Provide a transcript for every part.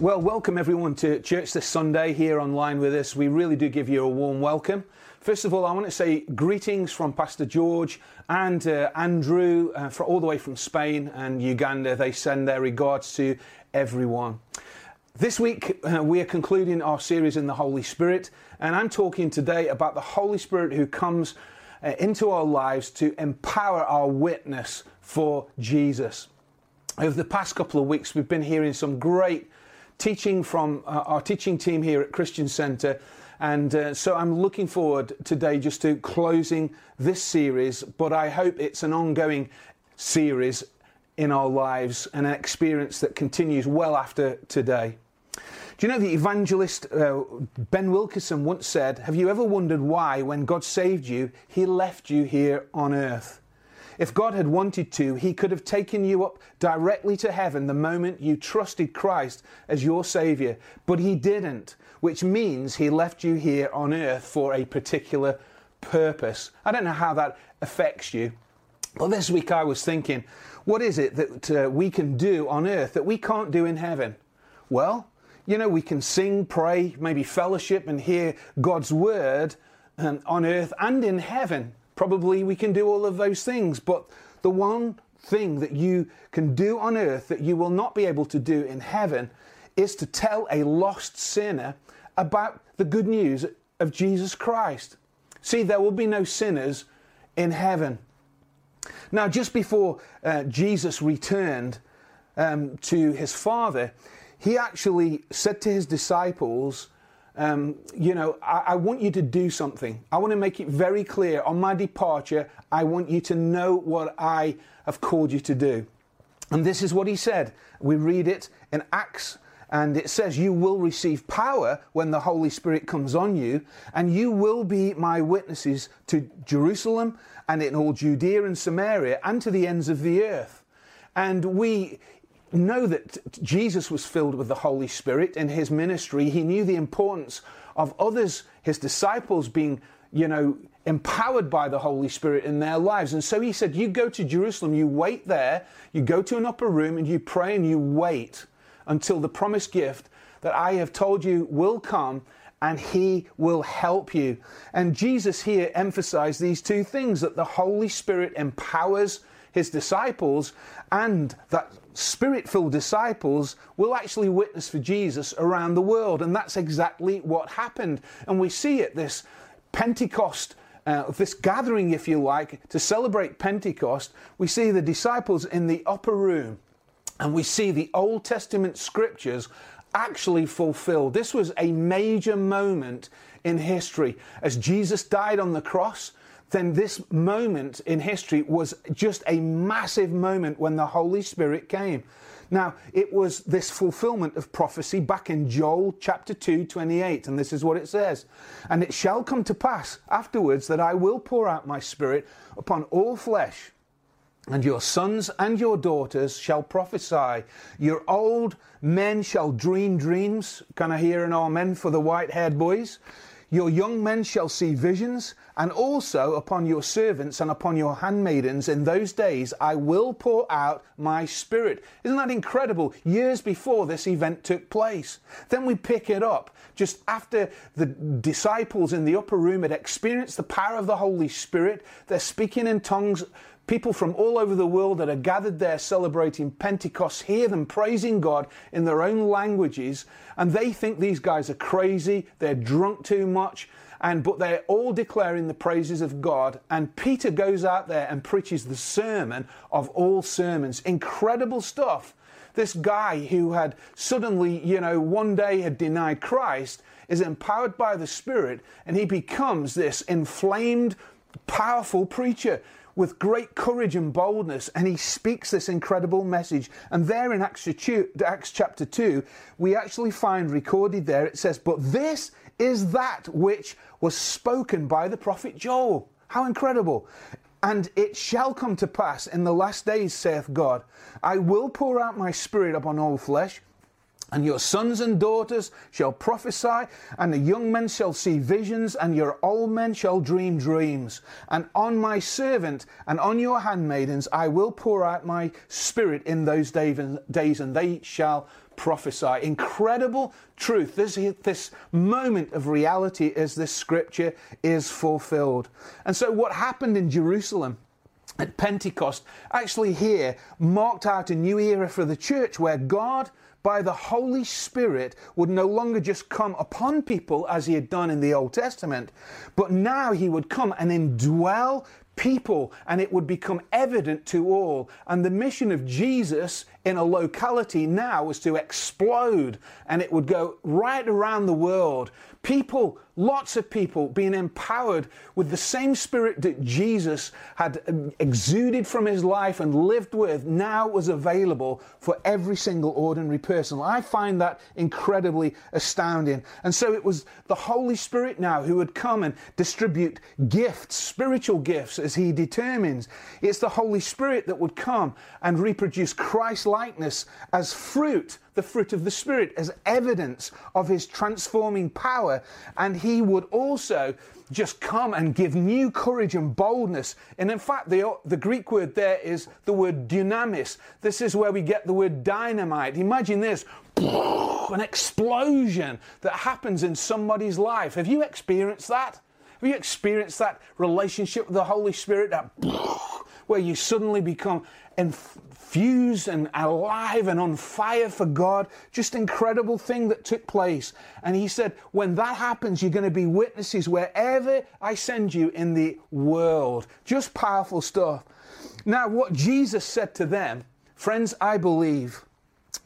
Well, welcome everyone to church this Sunday here online with us. We really do give you a warm welcome. First of all, I want to say greetings from Pastor George and uh, Andrew, uh, for all the way from Spain and Uganda. They send their regards to everyone. This week, uh, we are concluding our series in the Holy Spirit, and I'm talking today about the Holy Spirit who comes uh, into our lives to empower our witness for Jesus. Over the past couple of weeks, we've been hearing some great teaching from uh, our teaching team here at Christian Centre. And uh, so I'm looking forward today just to closing this series, but I hope it's an ongoing series in our lives and an experience that continues well after today. Do you know the evangelist uh, Ben Wilkerson once said, Have you ever wondered why, when God saved you, he left you here on earth? If God had wanted to, He could have taken you up directly to heaven the moment you trusted Christ as your Savior, but He didn't, which means He left you here on earth for a particular purpose. I don't know how that affects you. But this week I was thinking, what is it that uh, we can do on earth that we can't do in heaven? Well, you know, we can sing, pray, maybe fellowship and hear God's word um, on earth and in heaven. Probably we can do all of those things, but the one thing that you can do on earth that you will not be able to do in heaven is to tell a lost sinner about the good news of Jesus Christ. See, there will be no sinners in heaven. Now, just before uh, Jesus returned um, to his Father, he actually said to his disciples, um, you know, I, I, want you to do something. I want to make it very clear on my departure, I want you to know what I have called you to do. And this is what he said. We read it in Acts, and it says, You will receive power when the Holy Spirit comes on you, and you will be my witnesses to Jerusalem and in all Judea and Samaria and to the ends of the earth. And we, know that Jesus was filled with the Holy Spirit in his ministry. He knew the importance of others, his disciples, being, you know, empowered by the Holy Spirit in their lives. And so he said, You go to Jerusalem, you wait there, you go to an upper room, and you pray and you wait until the promised gift that I have told you will come and he will help you. And Jesus here emphasized these two things that the Holy Spirit empowers his disciples and that spirit filled disciples will actually witness for Jesus around the world. And that's exactly what happened. And we see it, this Pentecost. Uh, this gathering, if you like, to celebrate Pentecost, we see the disciples in the upper room and we see the Old Testament scriptures actually fulfilled. This was a major moment in history. As Jesus died on the cross, then this moment in history was just a massive moment when the Holy Spirit came. Now, it was this fulfillment of prophecy back in Joel chapter 2, 28, and this is what it says. And it shall come to pass afterwards that I will pour out my spirit upon all flesh, and your sons and your daughters shall prophesy. Your old men shall dream dreams. Can I hear an amen for the white haired boys? Your young men shall see visions, and also upon your servants and upon your handmaidens in those days I will pour out my spirit. Isn't that incredible? Years before this event took place. Then we pick it up just after the disciples in the upper room had experienced the power of the Holy Spirit. They're speaking in tongues People from all over the world that are gathered there celebrating Pentecost hear them praising God in their own languages, and they think these guys are crazy, they're drunk too much, and but they're all declaring the praises of God. And Peter goes out there and preaches the sermon of all sermons. Incredible stuff. This guy who had suddenly, you know, one day had denied Christ is empowered by the Spirit and he becomes this inflamed, powerful preacher with great courage and boldness, and he speaks this incredible message. And there in Acts, chapter 2, we actually find recorded there, it says, But this is that which was spoken by the prophet Joel. How incredible! And it shall come to pass in the last days, saith God, I will pour out my spirit upon all flesh. And your sons and daughters shall prophesy, and the young men shall see visions, and your old men shall dream dreams. And on my servant and on your handmaidens I will pour out my spirit in those days, and they shall prophesy. Incredible truth. This, this moment of reality as this scripture is fulfilled. And so, what happened in Jerusalem? At Pentecost, actually, here marked out a new era for the church where God by the Holy Spirit would no longer just come upon people as he had done in the Old Testament, but now he would come and indwell people and it would become evident to all. And the mission of Jesus in a locality now was to explode and it would go right around the world. People, lots of people being empowered with the same spirit that Jesus had um, exuded from his life and lived with now was available for every single ordinary person. I find that incredibly astounding. And so it was the Holy Spirit now who would come and distribute gifts, spiritual gifts, as he determines. It's the Holy Spirit that would come and reproduce Christ likeness as fruit, the fruit of the Spirit, as evidence of His transforming power. And He would also just come and give new courage and boldness. And in fact, the, the Greek word there is the word dunamis. This is where we get the word dynamite. Imagine this an explosion that happens in somebody's life. Have you experienced that? Have you experienced that relationship with the Holy Spirit, that where you suddenly become infused and alive and on fire for God? Just incredible thing that took place. And he said, when that happens, you're going to be witnesses wherever I send you in the world. Just powerful stuff. Now, what Jesus said to them, friends, I believe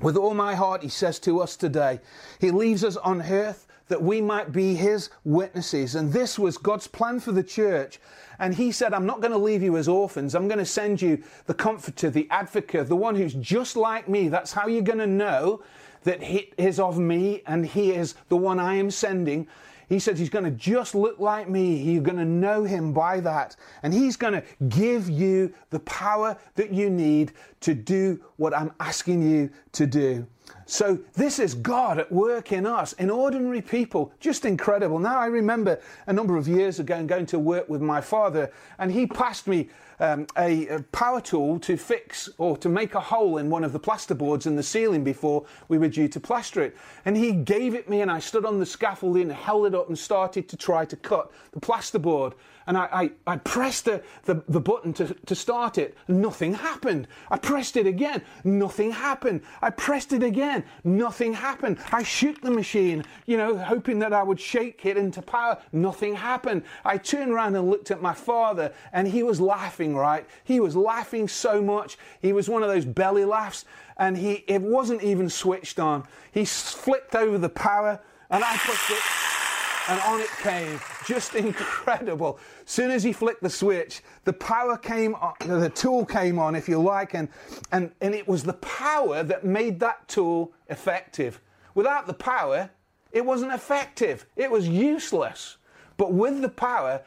with all my heart, he says to us today, he leaves us on earth that we might be his witnesses. And this was God's plan for the church. And he said, I'm not going to leave you as orphans. I'm going to send you the comforter, the advocate, the one who's just like me. That's how you're going to know that he is of me and he is the one I am sending. He said he's going to just look like me. You're going to know him by that. And he's going to give you the power that you need to do what I'm asking you to do. So this is God at work in us, in ordinary people. Just incredible. Now I remember a number of years ago going to work with my father, and he passed me um, a, a, power tool to fix or to make a hole in one of the plasterboards in the ceiling before we were due to plaster it. And he gave it me, and I stood on the scaffolding, held it up, and started to try to cut the plasterboard and I, I, I pressed the, the, the, button to, to start it. Nothing happened. I pressed it again. Nothing happened. I pressed it again. Nothing happened. I shook the machine, you know, hoping that I would shake it into power. Nothing happened. I turned around and looked at my father, and he was laughing, right? He was laughing so much. He was one of those belly laughs, and he it wasn't even switched on. He flipped over the power, and I pushed it and on it came. Just incredible. Soon as he flicked the switch, the power came on, the tool came on, if you like, and, and, and it was the power that made that tool effective. Without the power, it wasn't effective. It was useless. But with the power,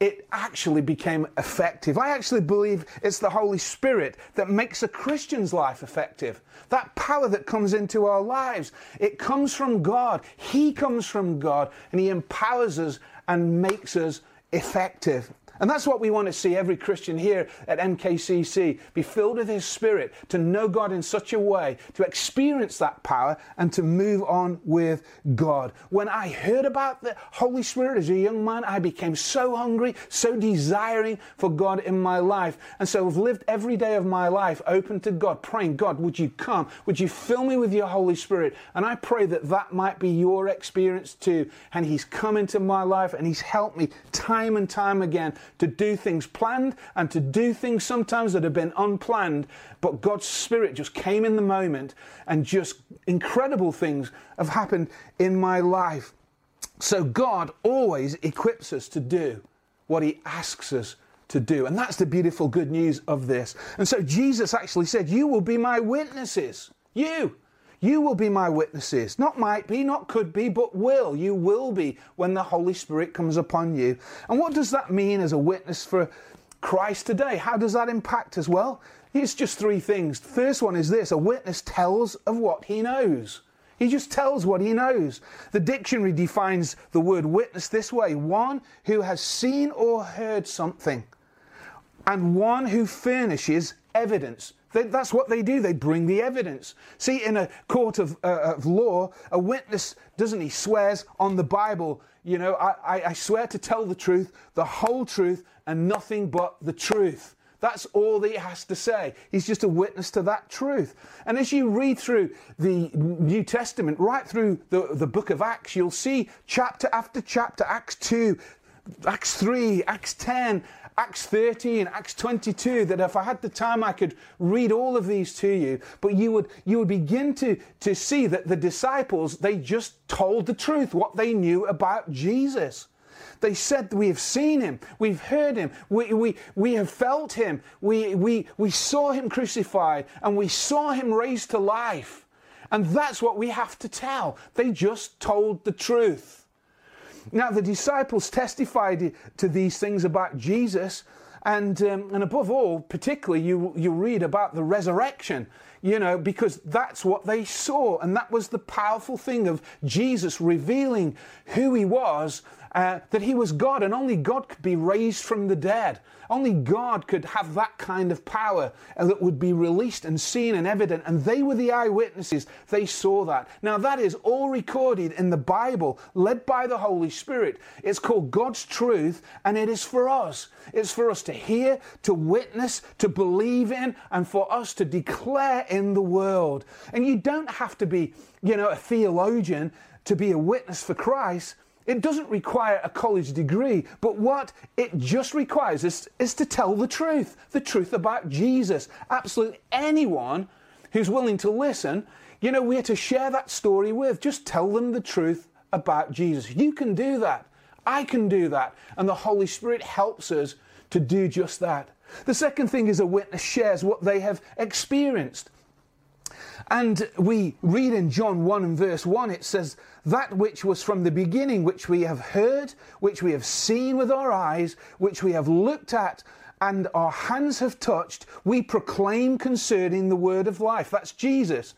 it actually became effective. I actually believe it's the Holy Spirit that makes a Christian's life effective. That power that comes into our lives, it comes from God. He comes from God and He empowers us and makes us effective. And that's what we want to see every Christian here at MKCC be filled with His Spirit, to know God in such a way, to experience that power, and to move on with God. When I heard about the Holy Spirit as a young man, I became so hungry, so desiring for God in my life. And so I've lived every day of my life open to God, praying, God, would you come? Would you fill me with your Holy Spirit? And I pray that that might be your experience too. And He's come into my life and He's helped me time and time again to do things planned and to do things sometimes that have been unplanned, but God's Spirit just came in the moment and just incredible things have happened in my life. So God always equips us to do what He asks us to do. And that's the beautiful good news of this. And so Jesus actually said, You will be my witnesses. You. You will be my witnesses. Not might be, not could be, but will. You will be when the Holy Spirit comes upon you. And what does that mean as a witness for Christ today? How does that impact as well? It's just three things. First one is this a witness tells of what he knows. He just tells what he knows. The dictionary defines the word witness this way one who has seen or heard something, and one who furnishes evidence. That's what they do. They bring the evidence. See, in a court of, uh, of law, a witness, doesn't he, swears on the Bible, you know, I, I swear to tell the truth, the whole truth, and nothing but the truth. That's all that he has to say. He's just a witness to that truth. And as you read through the New Testament, right through the, the book of Acts, you'll see chapter after chapter Acts 2, Acts 3, Acts 10, Acts 13, Acts 22, that if I had the time, I could read all of these to you. But you would, you would begin to, to see that the disciples, they just told the truth, what they knew about Jesus. They said, We have seen him, we've heard him, we, we, we have felt him, we, we, we saw him crucified, and we saw him raised to life. And that's what we have to tell. They just told the truth. Now, the disciples testified to these things about Jesus, and, um, and above all, particularly, you, you read about the resurrection, you know, because that's what they saw. And that was the powerful thing of Jesus revealing who he was uh, that he was God and only God could be raised from the dead. Only God could have that kind of power uh, that would be released and seen and evident. And they were the eyewitnesses. They saw that. Now, that is all recorded in the Bible, led by the Holy Spirit. It's called God's truth, and it is for us. It's for us to hear, to witness, to believe in, and for us to declare in the world. And you don't have to be, you know, a theologian to be a witness for Christ. It doesn't require a college degree, but what it just requires is, is to tell the truth, the truth about Jesus. Absolutely anyone who's willing to listen, you know, we're to share that story with. Just tell them the truth about Jesus. You can do that. I can do that. And the Holy Spirit helps us to do just that. The second thing is a witness shares what they have experienced. And we read in John 1 and verse 1, it says, That which was from the beginning, which we have heard, which we have seen with our eyes, which we have looked at, and our hands have touched, we proclaim concerning the word of life. That's Jesus.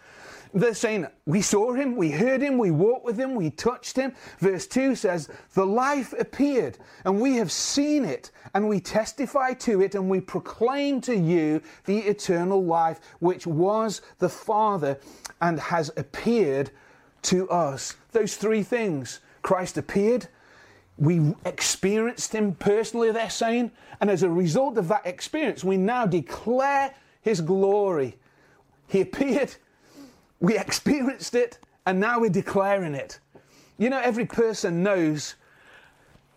They're saying, We saw him, we heard him, we walked with him, we touched him. Verse 2 says, The life appeared, and we have seen it, and we testify to it, and we proclaim to you the eternal life which was the Father and has appeared to us. Those three things Christ appeared, we experienced him personally, they're saying, and as a result of that experience, we now declare his glory. He appeared, we experienced it, and now we're declaring it. You know, every person knows,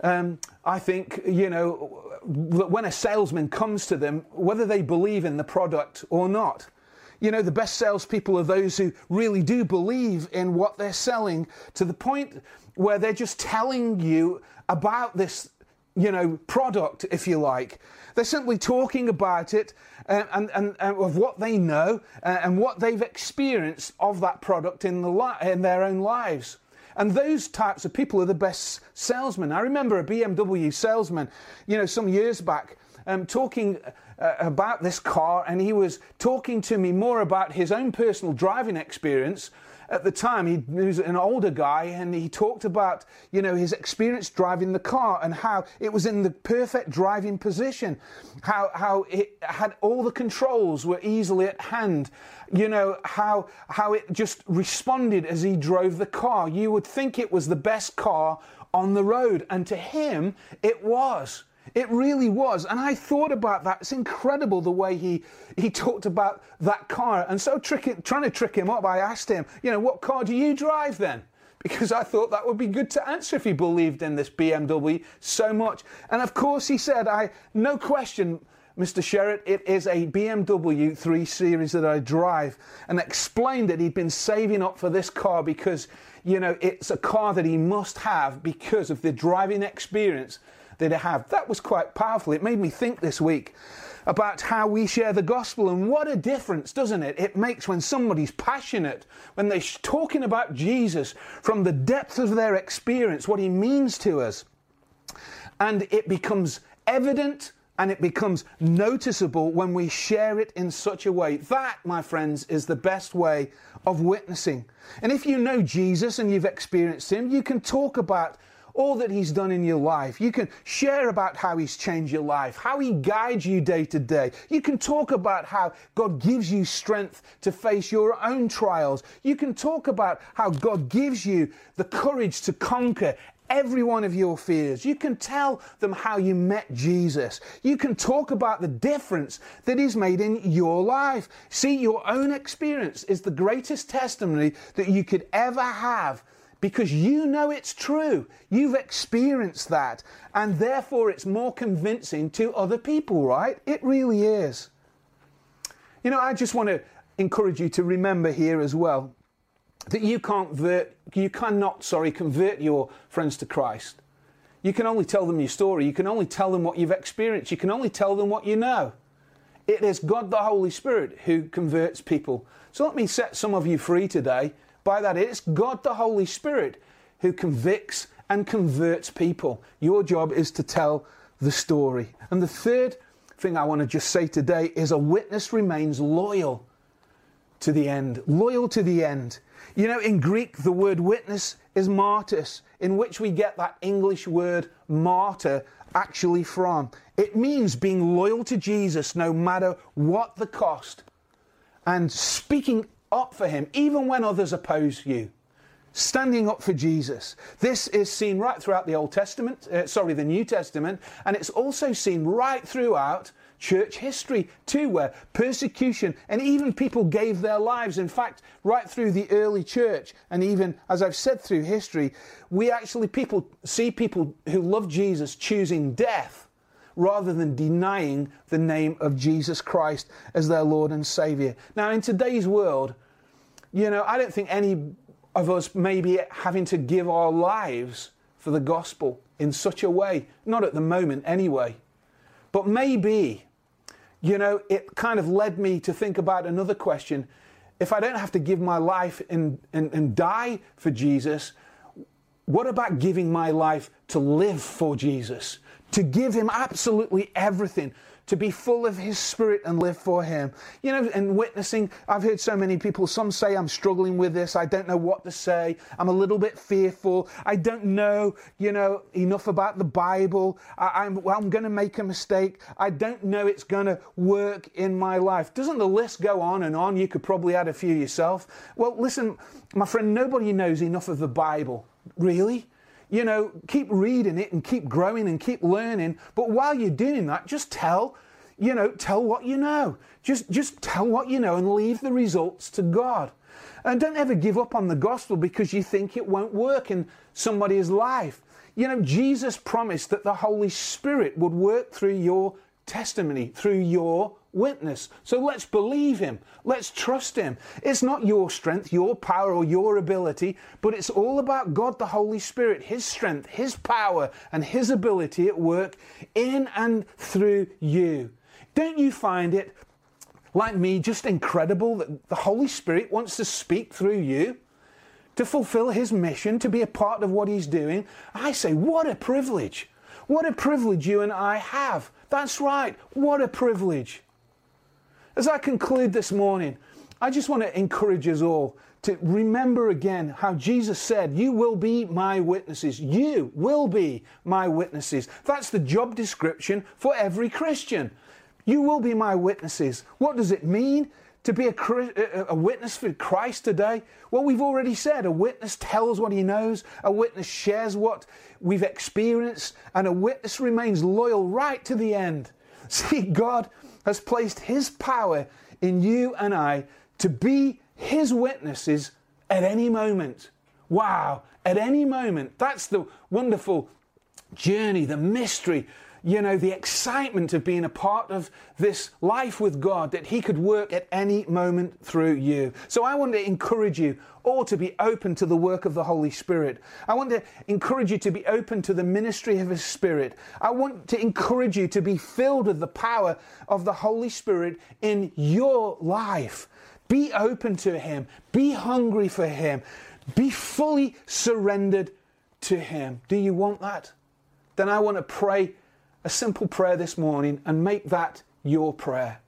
um, I think, you know, that when a salesman comes to them, whether they believe in the product or not. You know, the best salespeople are those who really do believe in what they're selling to the point where they're just telling you about this, you know, product, if you like. They're simply talking about it and, and, and, of what they know uh, and what they've experienced of that product in, the li- in their own lives. And those types of people are the best salesmen. I remember a BMW salesman, you know, some years back, um, talking uh, about this car, and he was talking to me more about his own personal driving experience. At the time he, he, was an older guy and he talked about you know his experience driving the car and how it was in the perfect driving position how how it had all the controls were easily at hand you know how how it just responded as he drove the car. You would think it was the best car on the road and to him it was it really was. And I thought about that. It's incredible the way he, he talked about that car. And so trick, trying to trick him up, I asked him, you know, what car do you drive then? Because I thought that would be good to answer if he believed in this BMW so much. And of course he said, I, no question, Mr. Sherritt, it is a BMW 3 Series that I drive, and explained that he'd been saving up for this car because, you know, it's a car that he must have because of the driving experience that I have. That was quite powerful. It made me think this week about how we share the gospel and what a difference, doesn't it? It makes when somebody's passionate, when they're talking about Jesus from the depth of their experience, what he means to us, and it becomes evident and it becomes noticeable when we share it in such a way. That, my friends, is the best way of witnessing. And if you know Jesus and you've experienced Him, you can talk about all that He's done in your life. You can share about how He's changed your life, how He guides you day to day. You can talk about how God gives you strength to face your own trials. You can talk about how God gives you the courage to conquer every one of your fears. You can tell them how you met Jesus. You can talk about the difference that He's made in your life. See, your own experience is the greatest testimony that you could ever have because you know it's true. You've experienced that, and therefore it's more convincing to other people, right? It really is. You know, I just want to encourage you to remember here as well that you can't convert, you cannot, sorry, convert your friends to Christ. You can only tell them your story. You can only tell them what you've experienced. You can only tell them what you know. It is God the Holy Spirit who converts people. So let me set some of you free today by that. It's God the Holy Spirit who convicts and converts people. Your job is to tell the story. And the third thing I want to just say today is a witness remains loyal to the end. Loyal to the end. You know, in Greek, the word witness is martyrs, in which we get that English word martyr actually from. It means being loyal to Jesus no matter what the cost and speaking up for him even when others oppose you. Standing up for Jesus. This is seen right throughout the Old Testament, uh, sorry, the New Testament, and it's also seen right throughout church history too, where persecution and even people gave their lives. In fact, right through the early church, and even as I've said through history, we actually people see people who love Jesus choosing death rather than denying the name of Jesus Christ as their Lord and Savior. Now, in today's world, you know, I don't think any of us may be having to give our lives for the gospel in such a way, not at the moment anyway. But maybe you know, it kind of led me to think about another question. If I don't have to give my life and, and, and die for Jesus, what about giving my life to live for Jesus? To give Him absolutely everything, to be full of His Spirit and live for Him. You know, and witnessing, I've heard so many people, some say I'm struggling with this, I don't know what to say, I'm a little bit fearful, I don't know, you know, enough about the Bible, I, am well, I'm going to make a mistake, I don't know it's going to work in my life. Doesn't the list go on and on? You could probably add a few yourself. Well, listen, my friend, nobody knows enough of the Bible. Really? You know, keep reading it and keep growing and keep learning. But while you're doing that, just tell, you know, tell what you know. Just, just tell what you know and leave the results to God. And don't ever give up on the gospel because you think it won't work in somebody's life. You know, Jesus promised that the Holy Spirit would work through your testimony, through your witness. So let's believe him. Let's trust him. It's not your strength, your power, or your ability, but it's all about God the Holy Spirit, his strength, his power, and his ability at work in and through you. Don't you find it, like me, just incredible that the Holy Spirit wants to speak through you? To fulfill his mission, to be a part of what he's doing. I say, what a privilege. What a privilege you and I have. That's right. What a privilege. As I conclude this morning, I just want to encourage us all to remember again how Jesus said, You will be my witnesses. You will be my witnesses. That's the job description for every Christian. You will be my witnesses. What does it mean to be a, a, witness for Christ today? Well, we've already said a witness tells what he knows, a witness shares what we've experienced, and a witness remains loyal right to the end. See, God has placed His power in you and I to be His witnesses at any moment. Wow, at any moment. That's the wonderful journey, the mystery you know, the excitement of being a part of this life with God, that He could work at any moment through you. So I want to encourage you all to be open to the work of the Holy Spirit. I want to encourage you to be open to the ministry of His Spirit. I want to encourage you to be filled with the power of the Holy Spirit in your life. Be open to Him. Be hungry for Him. Be fully surrendered to Him. Do you want that? Then I want to pray a simple prayer this morning and make that your prayer.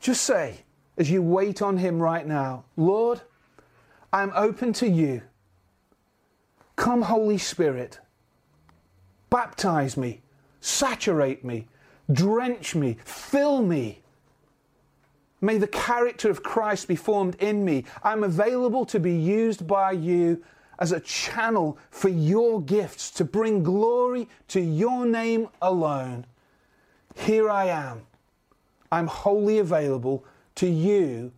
Just say, as you wait on Him right now, Lord, I'm open to you. Come, Holy Spirit, baptize me, saturate me, drench me, fill me. May the character of Christ be formed in me. I'm available to be used by you as a channel for your gifts to bring glory to your name alone. Here I am. I'm wholly available to you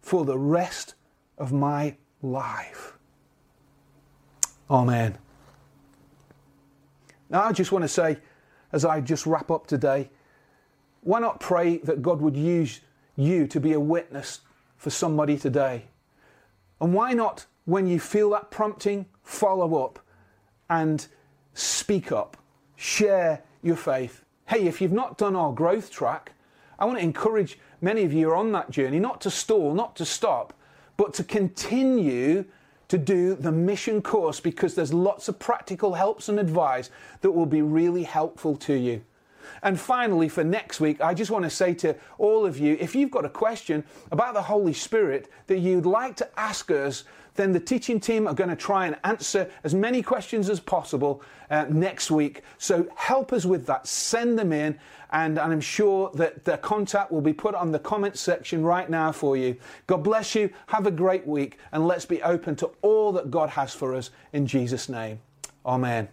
for the rest of my life. Amen. Now, I just want to say, as I just wrap up today, why not pray that God would use you to be a witness for somebody today? And why not, when you feel that prompting, follow up and speak up, share your faith? Hey, if you've not done our growth track, I want to encourage many of you are on that journey not to stall, not to stop, but to continue to do the mission course because there's lots of practical helps and advice that will be really helpful to you. And finally, for next week, I just want to say to all of you if you've got a question about the Holy Spirit that you'd like to ask us, then the teaching team are going to try and answer as many questions as possible uh, next week. So help us with that. Send them in, and, and I'm sure that the contact will be put on the comments section right now for you. God bless you. Have a great week, and let's be open to all that God has for us in Jesus' name. Amen.